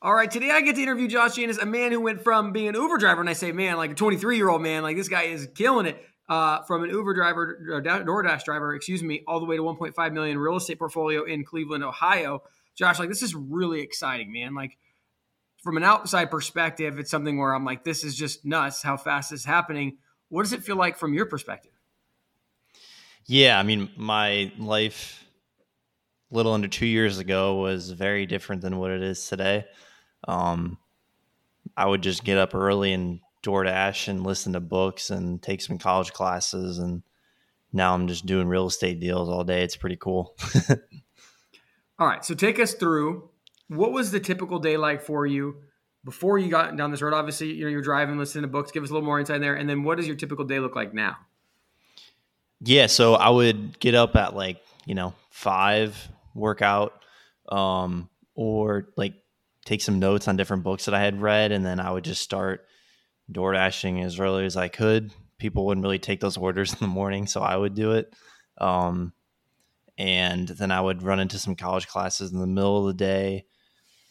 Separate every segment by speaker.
Speaker 1: All right, today I get to interview Josh Janus, a man who went from being an Uber driver, and I say, man, like a 23 year old man, like this guy is killing it. Uh, from an Uber driver, or DoorDash driver, excuse me, all the way to 1.5 million real estate portfolio in Cleveland, Ohio. Josh, like this is really exciting, man. Like from an outside perspective, it's something where I'm like, this is just nuts how fast this is happening. What does it feel like from your perspective?
Speaker 2: Yeah, I mean, my life little under two years ago was very different than what it is today. Um, I would just get up early and DoorDash and listen to books and take some college classes. And now I'm just doing real estate deals all day. It's pretty cool.
Speaker 1: all right. So take us through what was the typical day like for you before you got down this road? Obviously, you know, you're driving, listening to books. Give us a little more insight there. And then what does your typical day look like now?
Speaker 2: Yeah. So I would get up at like, you know, five, work out, um, or like take some notes on different books that I had read, and then I would just start door dashing as early as I could. People wouldn't really take those orders in the morning, so I would do it. Um, and then I would run into some college classes in the middle of the day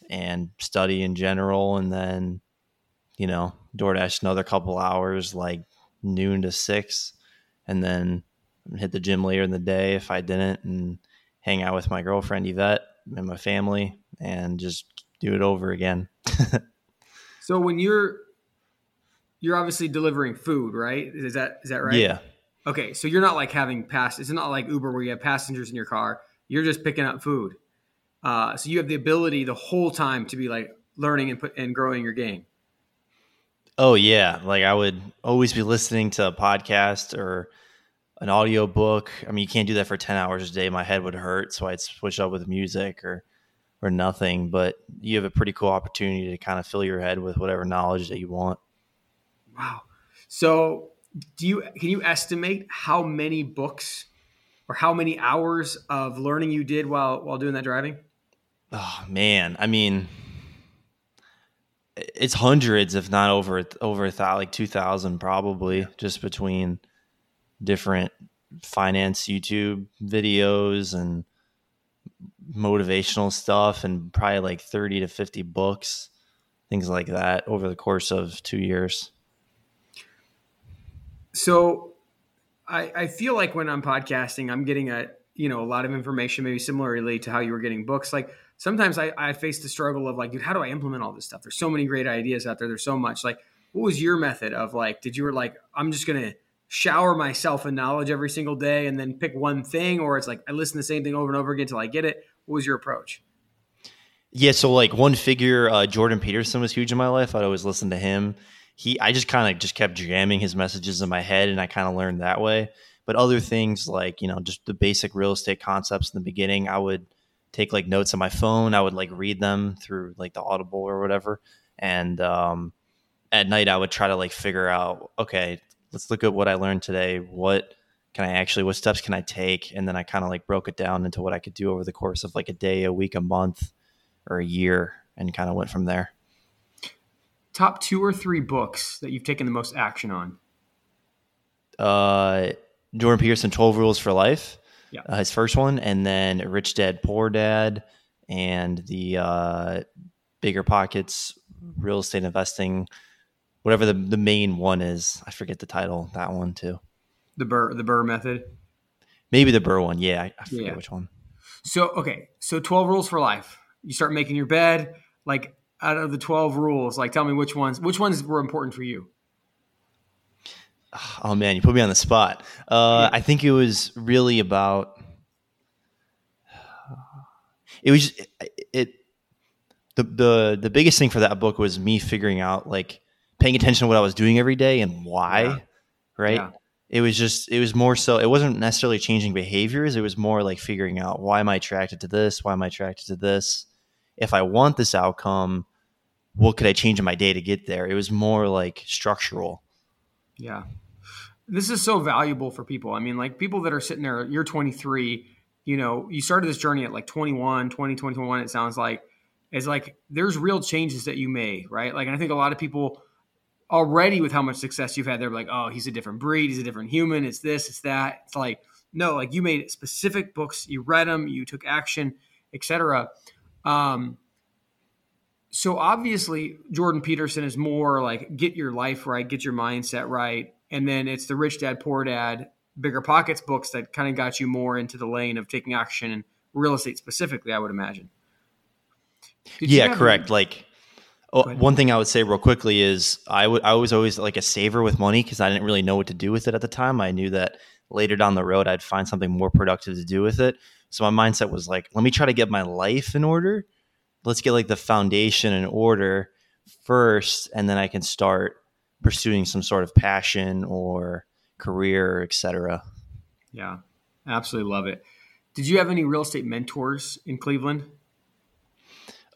Speaker 2: and study in general, and then you know DoorDash another couple hours, like noon to six, and then hit the gym later in the day if I didn't, and hang out with my girlfriend Yvette and my family, and just do it over again.
Speaker 1: so when you're you're obviously delivering food, right? Is that is that right?
Speaker 2: Yeah.
Speaker 1: Okay, so you're not like having pass. It's not like Uber where you have passengers in your car. You're just picking up food. Uh, so you have the ability the whole time to be like learning and put and growing your game.
Speaker 2: Oh yeah, like I would always be listening to a podcast or an audio book. I mean, you can't do that for ten hours a day. My head would hurt, so I'd switch up with music or or nothing, but you have a pretty cool opportunity to kind of fill your head with whatever knowledge that you want.
Speaker 1: Wow. So, do you can you estimate how many books or how many hours of learning you did while while doing that driving?
Speaker 2: Oh man, I mean, it's hundreds, if not over over a thousand, like two thousand, probably, just between different finance YouTube videos and motivational stuff and probably like 30 to 50 books, things like that over the course of two years.
Speaker 1: So I, I feel like when I'm podcasting, I'm getting a, you know, a lot of information, maybe similarly to how you were getting books. Like sometimes I, I face the struggle of like, dude, how do I implement all this stuff? There's so many great ideas out there. There's so much like, what was your method of like, did you were like, I'm just going to shower myself in knowledge every single day and then pick one thing? Or it's like, I listen to the same thing over and over again until I get it. What was your approach?
Speaker 2: Yeah, so like one figure, uh, Jordan Peterson was huge in my life. I'd always listen to him. He, I just kind of just kept jamming his messages in my head, and I kind of learned that way. But other things like you know just the basic real estate concepts in the beginning, I would take like notes on my phone. I would like read them through like the Audible or whatever, and um, at night I would try to like figure out okay, let's look at what I learned today. What can I actually, what steps can I take? And then I kind of like broke it down into what I could do over the course of like a day, a week, a month, or a year, and kind of went from there.
Speaker 1: Top two or three books that you've taken the most action on?
Speaker 2: Uh, Jordan Peterson, 12 Rules for Life.
Speaker 1: Yeah.
Speaker 2: Uh, his first one. And then Rich Dad, Poor Dad, and the uh, Bigger Pockets, Real Estate Investing, whatever the, the main one is. I forget the title, that one too.
Speaker 1: The BRRRR the BRRRR method.
Speaker 2: Maybe the BRRRR one. Yeah, I, I forget yeah. which one.
Speaker 1: So okay, so twelve rules for life. You start making your bed. Like out of the twelve rules, like tell me which ones which ones were important for you.
Speaker 2: Oh man, you put me on the spot. Uh, yeah. I think it was really about. It was it, it. The the the biggest thing for that book was me figuring out like paying attention to what I was doing every day and why, yeah. right? Yeah it was just it was more so it wasn't necessarily changing behaviors it was more like figuring out why am i attracted to this? Why am i attracted to this? If i want this outcome what could i change in my day to get there? It was more like structural.
Speaker 1: Yeah. This is so valuable for people. I mean like people that are sitting there you're 23 you know you started this journey at like 21 20 21 it sounds like. It's like there's real changes that you made right? Like i think a lot of people already with how much success you've had, they're like, oh, he's a different breed, he's a different human, it's this, it's that. It's like, no, like you made specific books, you read them, you took action, etc. Um, so obviously Jordan Peterson is more like get your life right, get your mindset right, and then it's the Rich Dad Poor Dad, Bigger Pockets books that kind of got you more into the lane of taking action and real estate specifically. I would imagine.
Speaker 2: Did yeah, correct. Any- like. Oh, one thing I would say real quickly is I, w- I was always like a saver with money because I didn't really know what to do with it at the time. I knew that later down the road I'd find something more productive to do with it. So my mindset was like, let me try to get my life in order. Let's get like the foundation in order first, and then I can start pursuing some sort of passion or career, etc.
Speaker 1: Yeah, absolutely love it. Did you have any real estate mentors in Cleveland?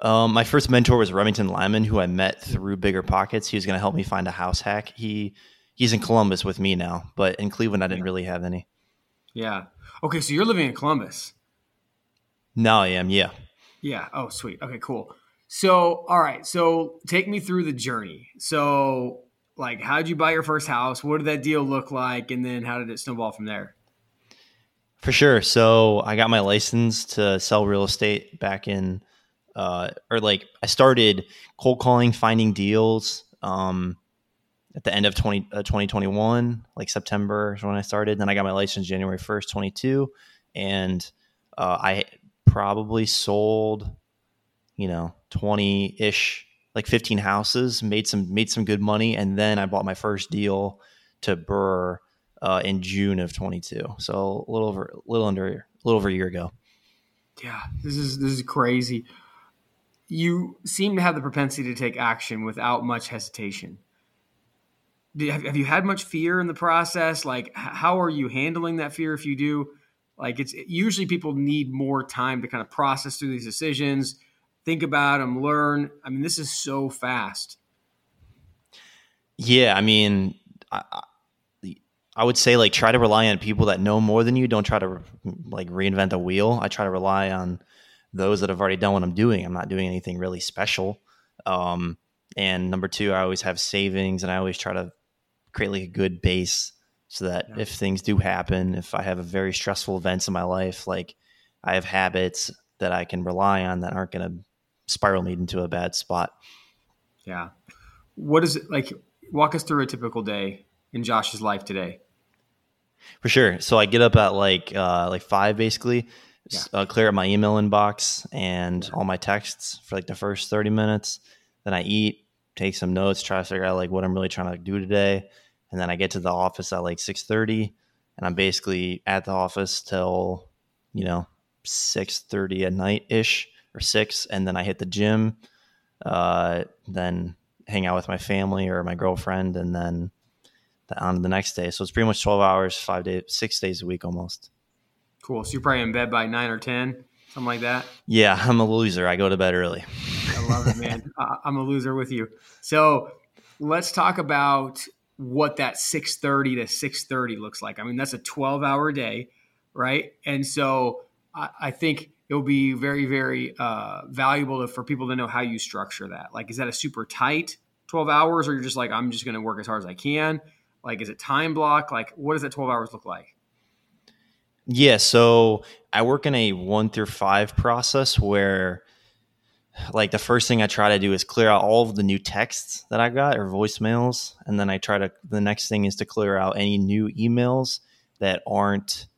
Speaker 2: Um, my first mentor was Remington Lyman, who I met through Bigger Pockets. He was going to help me find a house hack. He he's in Columbus with me now, but in Cleveland, I didn't really have any.
Speaker 1: Yeah. Okay, so you're living in Columbus.
Speaker 2: Now I am. Yeah.
Speaker 1: Yeah. Oh, sweet. Okay, cool. So, all right. So, take me through the journey. So, like, how did you buy your first house? What did that deal look like? And then how did it snowball from there?
Speaker 2: For sure. So, I got my license to sell real estate back in, uh, or like, I started cold calling, finding deals. Um, at the end of 20, uh, 2021, like September is when I started. Then I got my license January 1st, 22. And uh, I probably sold, you know, 20 ish, like 15 houses, made some, made some good money. And then I bought my first deal to BRRRR uh, in June of 22. So a little over, a little under, a little over a year ago.
Speaker 1: Yeah, this is, this is crazy. You seem to have the propensity to take action without much hesitation have you had much fear in the process? Like, how are you handling that fear if you do? Like, it's usually people need more time to kind of process through these decisions, think about them, learn. I mean, this is so fast.
Speaker 2: Yeah, I mean, I, I would say like try to rely on people that know more than you. Don't try to like reinvent the wheel. I try to rely on those that have already done what I'm doing. I'm not doing anything really special. Um, and number two, I always have savings, and I always try to create like a good base so that yeah. if things do happen, if I have a very stressful events in my life, like I have habits that I can rely on that aren't going to spiral me into a bad spot.
Speaker 1: Yeah. What is it like? Walk us through a typical day in Josh's life today.
Speaker 2: For sure. So I get up at like uh, like five basically, yeah. uh, clear up my email inbox and all my texts for like the first thirty minutes. Then I eat, take some notes, try to figure out like what I'm really trying to do today and then I get to the office at like six thirty, and I'm basically at the office till you know six thirty at night ish or six, and then I hit the gym, uh, then hang out with my family or my girlfriend, and then on the next day. So it's pretty much twelve hours, five days, six days a week almost.
Speaker 1: Cool. So you're probably in bed by nine or ten, something like that.
Speaker 2: Yeah, I'm a loser. I go to bed early.
Speaker 1: I love it, man. I'm a loser with you. So let's talk about what that 6:30 to 6:30 looks like. I mean, that's a 12-hour day, right? And so I, I think it will be very, very uh, valuable to, for people to know how you structure that. Like, is that a super tight 12 hours, or you're just like, I'm just going to work as hard as I can? Like, is it time block? Like, what does that 12 hours look like?
Speaker 2: Yeah, so I work in a one through five process where like the first thing I try to do is clear out all of the new texts that I got or voicemails. And then I try to, the next thing is to clear out any new emails that aren't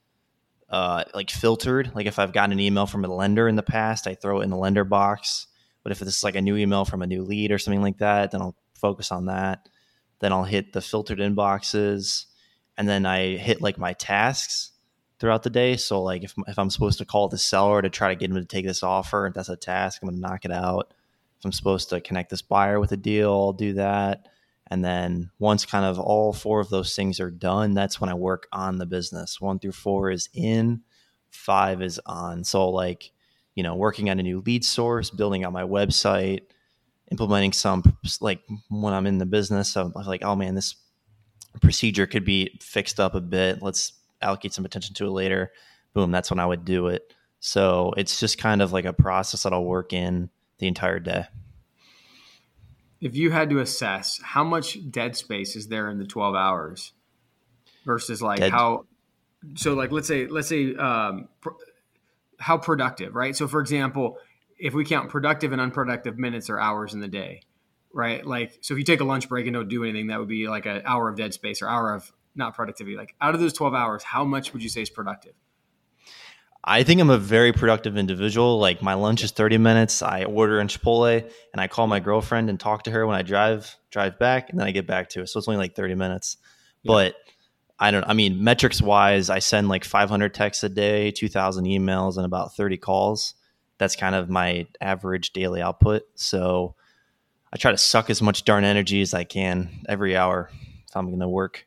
Speaker 2: uh, like filtered. Like if I've gotten an email from a lender in the past, I throw it in the lender box. But if it's like a new email from a new lead or something like that, then I'll focus on that. Then I'll hit the filtered inboxes. And then I hit like my tasks throughout the day. So like if if I'm supposed to call the seller to try to get him to take this offer, if that's a task, I'm going to knock it out. If I'm supposed to connect this buyer with a deal, I'll do that. And then once kind of all four of those things are done, that's when I work on the business. One through four is in, five is on. So like, you know, working on a new lead source, building out my website, implementing some like when I'm in the business, I'm like, oh man, this procedure could be fixed up a bit. Let's allocate some attention to it later, boom, that's when I would do it. So it's just kind of like a process that I'll work in the entire day.
Speaker 1: If you had to assess how much dead space is there in the 12 hours versus like dead. how, so like let's say, let's say, um, pr- how productive, right? So for example, if we count productive and unproductive minutes or hours in the day, right? Like, so if you take a lunch break and don't do anything, that would be like an hour of dead space or hour of not productivity. Like, out of those 12 hours, how much would you say is productive?
Speaker 2: I think I'm a very productive individual. Like my lunch is 30 minutes. I order in Chipotle and I call my girlfriend and talk to her when I drive drive back and then I get back to it. So it's only like 30 minutes. Yeah. But I don't I mean metrics wise, I send like 500 texts a day, 2000 emails and about 30 calls. That's kind of my average daily output. So I try to suck as much darn energy as I can every hour if I'm going to work.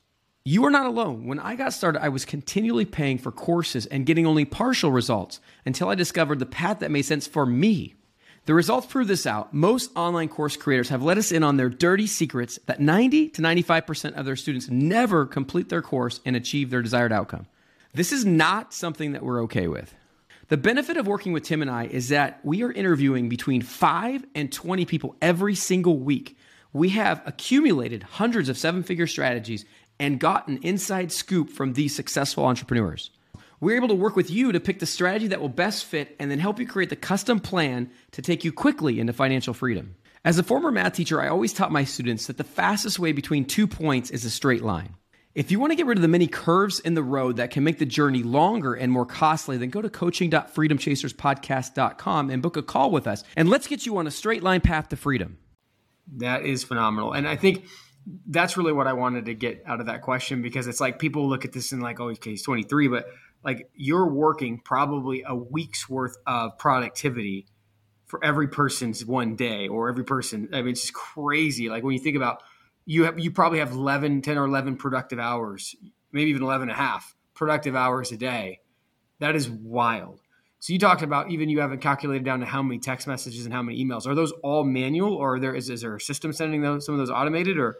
Speaker 1: You are not alone. When I got started, I was continually paying for courses and getting only partial results until I discovered the path that made sense for me. The results prove this out. Most online course creators have let us in on their dirty secrets that 90 to 95% of their students never complete their course and achieve their desired outcome. This is not something that we're okay with. The benefit of working with Tim and I is that we are interviewing between 5 and 20 people every single week. We have accumulated hundreds of seven figure strategies and got an inside scoop from these successful entrepreneurs. We're able to work with you to pick the strategy that will best fit and then help you create the custom plan to take you quickly into financial freedom. As a former math teacher, I always taught my students that the fastest way between two points is a straight line. If you want to get rid of the many curves in the road that can make the journey longer and more costly, then go to coaching.freedomchaserspodcast.com and book a call with us. And let's get you on a straight line path to freedom. That is phenomenal. And I think that's really what I wanted to get out of that question because it's like people look at this and like, oh, okay, he's 23, but like you're working probably a week's worth of productivity for every person's one day or every person. I mean, it's just crazy. Like when you think about you have, you probably have 11, 10 or 11 productive hours, maybe even 11 and a half productive hours a day. That is wild. So you talked about even you haven't calculated down to how many text messages and how many emails. Are those all manual or there is, is there a system sending those some of those automated or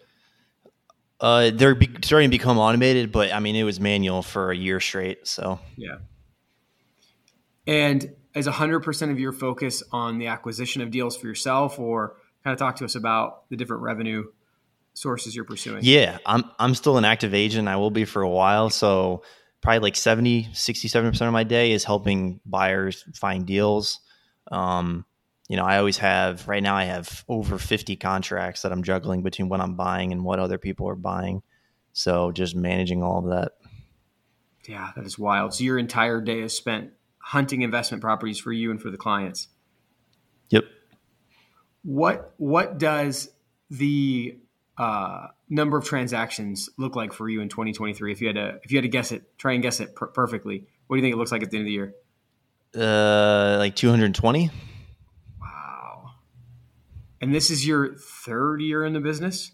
Speaker 2: uh, they're be- starting to become automated, but I mean, it was manual for a year straight. So
Speaker 1: yeah. And is hundred percent of your focus on the acquisition of deals for yourself, or kind of talk to us about the different revenue sources you're pursuing?
Speaker 2: Yeah, I'm I'm still an active agent. I will be for a while. So probably like 70, 67 percent of my day is helping buyers find deals. Um, you know, I always have right now I have over 50 contracts that I'm juggling between what I'm buying and what other people are buying. So just managing all of that.
Speaker 1: Yeah, that is wild. So your entire day is spent hunting investment properties for you and for the clients.
Speaker 2: Yep.
Speaker 1: What what does the uh, number of transactions look like for you in 2023? If you had to if you had to guess it, try and guess it per- perfectly. What do you think it looks like at the end of the year?
Speaker 2: Uh, like 220.
Speaker 1: And this is your third year in the business?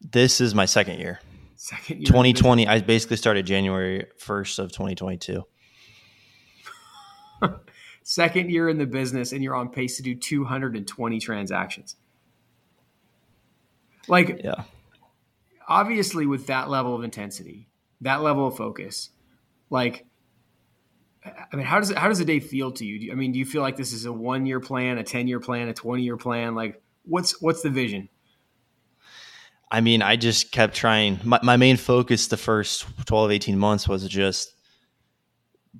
Speaker 2: This is my second year.
Speaker 1: Second year.
Speaker 2: 2020. I basically started January 1st of 2022.
Speaker 1: second year in the business, and you're on pace to do 220 transactions. Like,
Speaker 2: yeah.
Speaker 1: Obviously, with that level of intensity, that level of focus, like I mean, how does it, how does a day feel to you? I mean, do you feel like this is a one year plan, a ten year plan, a twenty year plan? Like, what's what's the vision?
Speaker 2: I mean, I just kept trying. My, my main focus the first 12, 18 months was just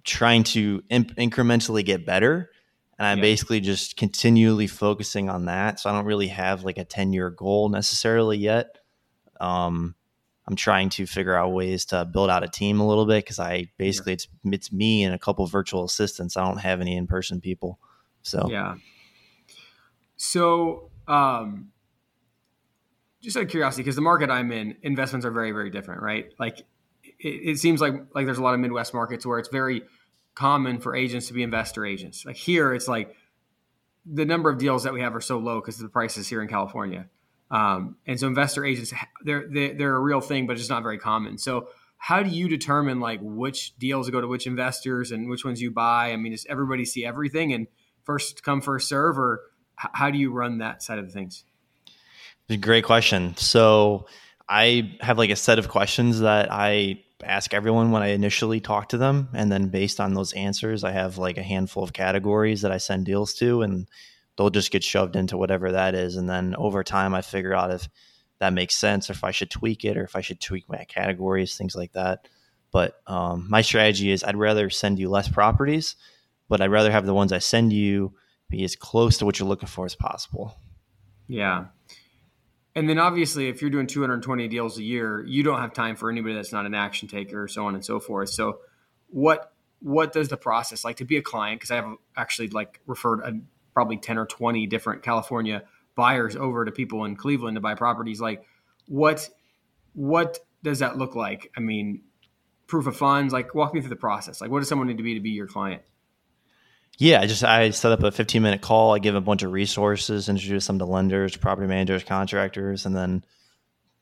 Speaker 2: trying to imp- incrementally get better. And I'm yeah. basically just continually focusing on that. So I don't really have like a 10 year goal necessarily yet. Um, I'm trying to figure out ways to build out a team a little bit because I basically yeah. it's it's me and a couple virtual assistants. I don't have any in person people. So
Speaker 1: yeah. So um, just out of curiosity, because the market I'm in, investments are very very different, right? Like it, it seems like like there's a lot of Midwest markets where it's very common for agents to be investor agents. Like here, it's like the number of deals that we have are so low because the prices here in California. Um, and so investor agents, they're, they're a real thing, but it's not very common. So how do you determine like which deals go to which investors and which ones you buy? I mean, does everybody see everything and first come, first serve or how do you run that side of things?
Speaker 2: Great question. So I have like a set of questions that I ask everyone when I initially talk to them. And then based on those answers, I have like a handful of categories that I send deals to, and they'll just get shoved into whatever that is. And then over time, I figure out if that makes sense or if I should tweak it or if I should tweak my categories, things like that. But um, my strategy is I'd rather send you less properties, but I'd rather have the ones I send you be as close to what you're looking for as possible.
Speaker 1: Yeah. And then obviously, if you're doing 220 deals a year, you don't have time for anybody that's not an action taker, so on and so forth. So, what what does the process like to be a client? Because I have actually like referred a, probably 10 or 20 different California buyers over to people in Cleveland to buy properties. Like, what what does that look like? I mean, proof of funds. Like, walk me through the process. Like, what does someone need to be to be your client?
Speaker 2: Yeah, I just I set up a 15 minute call. I give a bunch of resources, introduce them to lenders, property managers, contractors, and then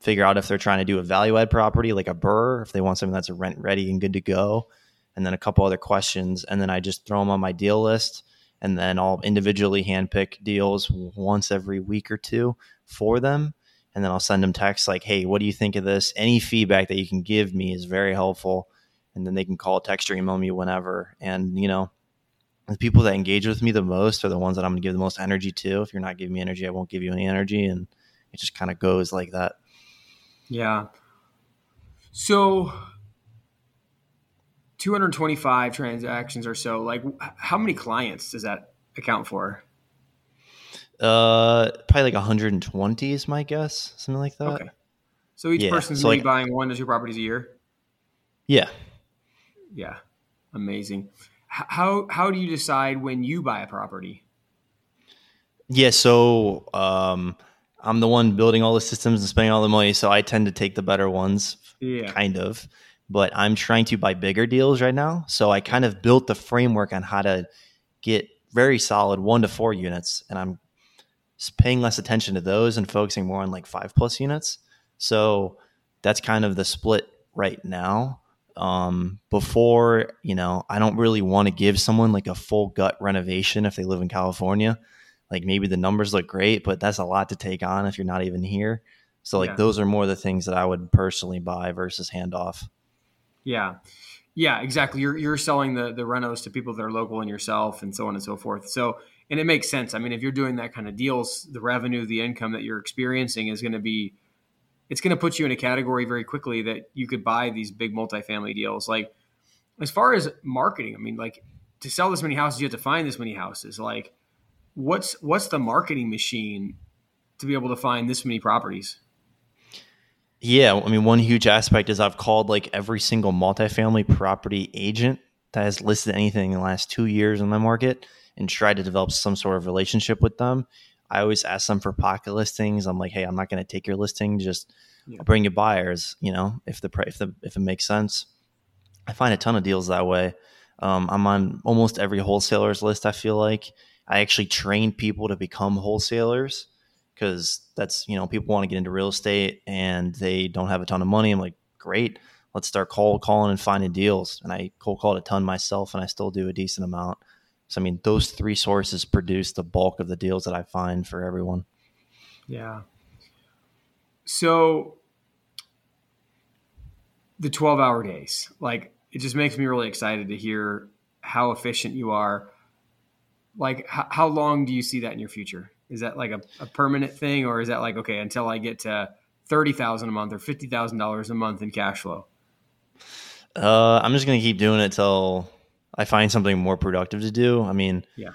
Speaker 2: figure out if they're trying to do a value add property like a BRRRR, if they want something that's rent ready and good to go, and then a couple other questions, and then I just throw them on my deal list, and then I'll individually handpick deals once every week or two for them, and then I'll send them texts like, "Hey, what do you think of this? Any feedback that you can give me is very helpful." And then they can call, text, or email me whenever, and you know the people that engage with me the most are the ones that I'm going to give the most energy to. If you're not giving me energy, I won't give you any energy. And it just kind of goes like that.
Speaker 1: Yeah. So 225 transactions or so, like how many clients does that account for?
Speaker 2: Uh, probably like 120 is my guess, something like that. Okay.
Speaker 1: So each yeah. person's so like, buying one to two properties a year.
Speaker 2: Yeah.
Speaker 1: Yeah. Amazing how how do you decide when you buy a property?
Speaker 2: Yeah, so um, I'm the one building all the systems and spending all the money, so I tend to take the better ones, yeah. kind of. But I'm trying to buy bigger deals right now, so I kind of built the framework on how to get very solid one to four units, and I'm paying less attention to those and focusing more on like five plus units. So that's kind of the split right now. Um, before you know i don't really want to give someone like a full gut renovation if they live in california. Like maybe the numbers look great but that's a lot to take on if you're not even here. So like yeah. those are more the things that i would personally buy versus handoff
Speaker 1: yeah yeah exactly you're, you're selling the the renos to people that are local and yourself and so on and so forth so and it makes sense i mean if you're doing that kind of deals the revenue the income that you're experiencing is going to be it's going to put you in a category very quickly that you could buy these big multifamily deals. Like as far as marketing, I mean, like to sell this many houses, you have to find this many houses. Like what's what's the marketing machine to be able to find this many properties?
Speaker 2: Yeah, I mean, one huge aspect is I've called like every single multifamily property agent that has listed anything in the last two years in the market and tried to develop some sort of relationship with them. I always ask them for pocket listings. I'm like, hey, I'm not going to take your listing. Just yeah. bring you buyers. You know, if the if the if it makes sense. I find a ton of deals that way. Um, I'm on almost every wholesaler's list. I feel like I actually train people to become wholesalers because that's you know people want to get into real estate and they don't have a ton of money. I'm like, great, let's start cold calling and finding deals. And I cold called a ton myself, and I still do a decent amount. So I mean, those three sources produce the bulk of the deals that I find for everyone.
Speaker 1: Yeah. So the 12 hour days, like it just makes me really excited to hear how efficient you are. Like, h- how long do you see that in your future? Is that like a, a permanent thing, or is that like, okay, until I get to 30,000 a month or $50,000 a month in cash flow?
Speaker 2: Uh, I'm just going to keep doing it till I find something more productive to do. I mean,
Speaker 1: yeah.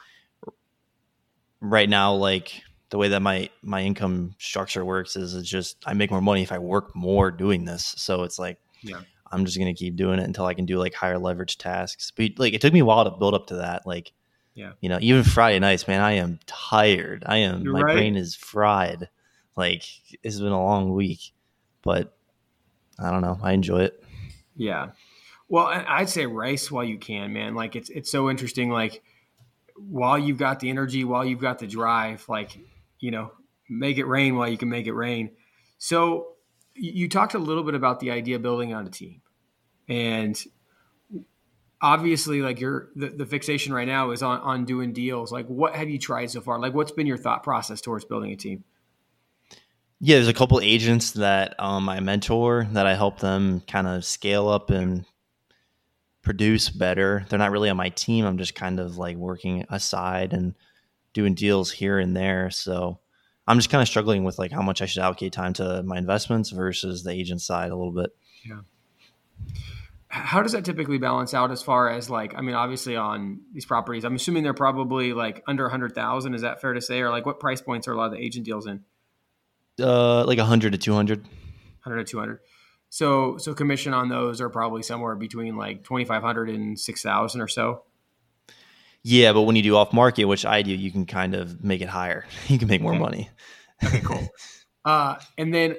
Speaker 2: Right now, like the way that my my income structure works is it's just I make more money if I work more doing this. So it's like
Speaker 1: yeah.
Speaker 2: I'm just gonna keep doing it until I can do like higher leverage tasks. But like it took me a while to build up to that. Like
Speaker 1: yeah,
Speaker 2: you know, even Friday nights, man, I am tired. I am You're my right. brain is fried. Like it's been a long week, but I don't know. I enjoy it.
Speaker 1: Yeah. Well, I'd say race while you can, man. Like it's it's so interesting. Like while you've got the energy, while you've got the drive, like you know, make it rain while you can make it rain. So you talked a little bit about the idea of building on a team, and obviously like your the, the fixation right now is on on doing deals. Like what have you tried so far? Like what's been your thought process towards building a team?
Speaker 2: Yeah there's a couple agents that um, i mentor that i help them kind of scale up and produce better. They're not really on my team. I'm just kind of like working aside and doing deals here and there. So i'm just kind of struggling with like how much i should allocate time to my investments versus the agent side a little bit.
Speaker 1: Yeah how does that typically balance out as far as like i mean obviously on these properties i'm assuming they're probably like under 100000 is that fair to say? Or like what price points are a lot of the agent deals in?
Speaker 2: Uh like 100 to 200
Speaker 1: 100 to 200 so so commission on those are probably somewhere between like 2500 and 6000 or so?
Speaker 2: Yeah but when you do off market which i do you can kind of make it higher. You can make more
Speaker 1: okay.
Speaker 2: money.
Speaker 1: Okay cool. Uh and then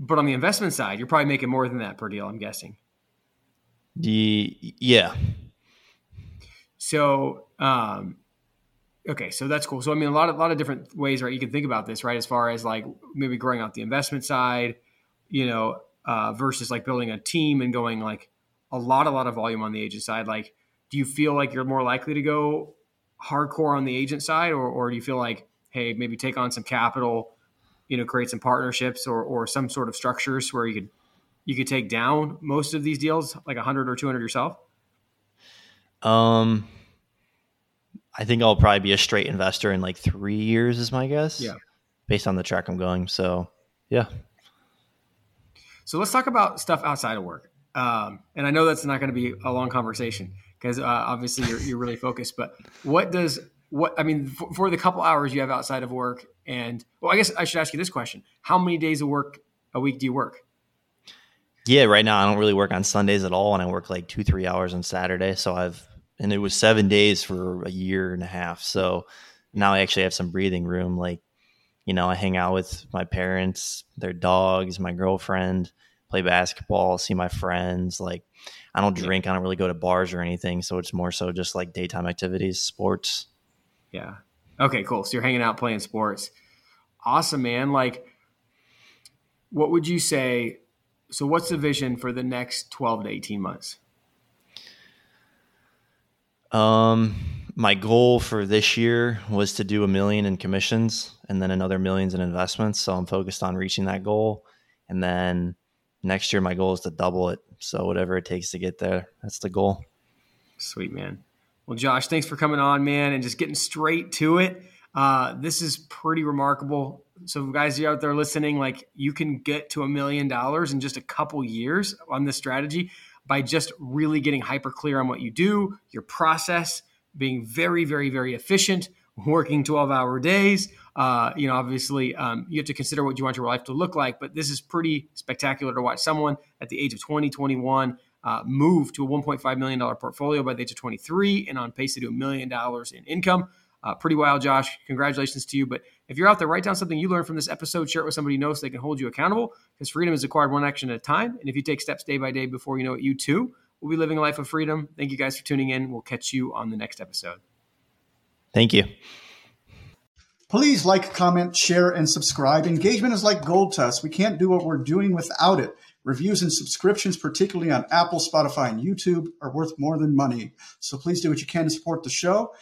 Speaker 1: but on the investment side you're probably making more than that per deal i'm guessing
Speaker 2: the yeah.
Speaker 1: So um, okay, so that's cool. So I mean, a lot of a lot of different ways, right? You can think about this, right? As far as like maybe growing out the investment side, you know, uh, versus like building a team and going like a lot, a lot of volume on the agent side. Like, do you feel like you're more likely to go hardcore on the agent side, or or do you feel like, hey, maybe take on some capital, you know, create some partnerships or or some sort of structures where you could you could take down most of these deals, like 100 or 200 yourself?
Speaker 2: Um, I think I'll probably be a straight investor in like three years, is my guess.
Speaker 1: Yeah.
Speaker 2: Based on the track I'm going. So, yeah.
Speaker 1: So let's talk about stuff outside of work. Um, and I know that's not going to be a long conversation because uh, obviously you're, you're really focused. But what does what I mean for, for, the couple hours you have outside of work? And well, I guess I should ask you this question: How many days of work a week do you work?
Speaker 2: Yeah, right now I don't really work on Sundays at all, and I work like two, three hours on Saturday. So I've and it was seven days for a year and a half. So now I actually have some breathing room. Like, you know, I hang out with my parents, their dogs, my girlfriend, play basketball, see my friends. Like, I don't drink. I don't really go to bars or anything. So it's more so just like daytime activities, sports.
Speaker 1: Yeah. Okay, cool. So you're hanging out playing sports. Awesome, man. Like, what would you say so what's the vision for the next 12 to 18 months?
Speaker 2: Um my goal for this year was to do a million in commissions and then another millions in investments. So i'm focused on reaching that goal. And then next year my goal is to double it. So whatever it takes to get there that's the goal.
Speaker 1: Sweet man. Well josh thanks for coming on man and just getting straight to it. Uh, this is pretty remarkable so guys you out there listening like you can get to a million dollars in just a couple years on this strategy by just really getting hyper clear on what you do your process being very very very efficient working 12 hour days. Uh, you know obviously um, you have to consider what you want your life to look like but this is pretty spectacular to watch someone at the age of 20 21 uh, move to a $1.5 million portfolio by the age of 23 and on pace to do a million dollars in income uh, pretty wild, Josh. Congratulations to you. But if you're out there, write down something you learned from this episode, share it with somebody you know so they can hold you accountable because freedom is acquired one action at a time. And if you take steps day by day before you know it, you too will be living a life of freedom. Thank you guys for tuning in. We'll catch you on the next episode.
Speaker 2: Thank you.
Speaker 3: Please like, comment, share, and subscribe. Engagement is like gold to us. We can't do what we're doing without it. Reviews and subscriptions, particularly on Apple, Spotify, and YouTube, are worth more than money. So please do what you can to support the show.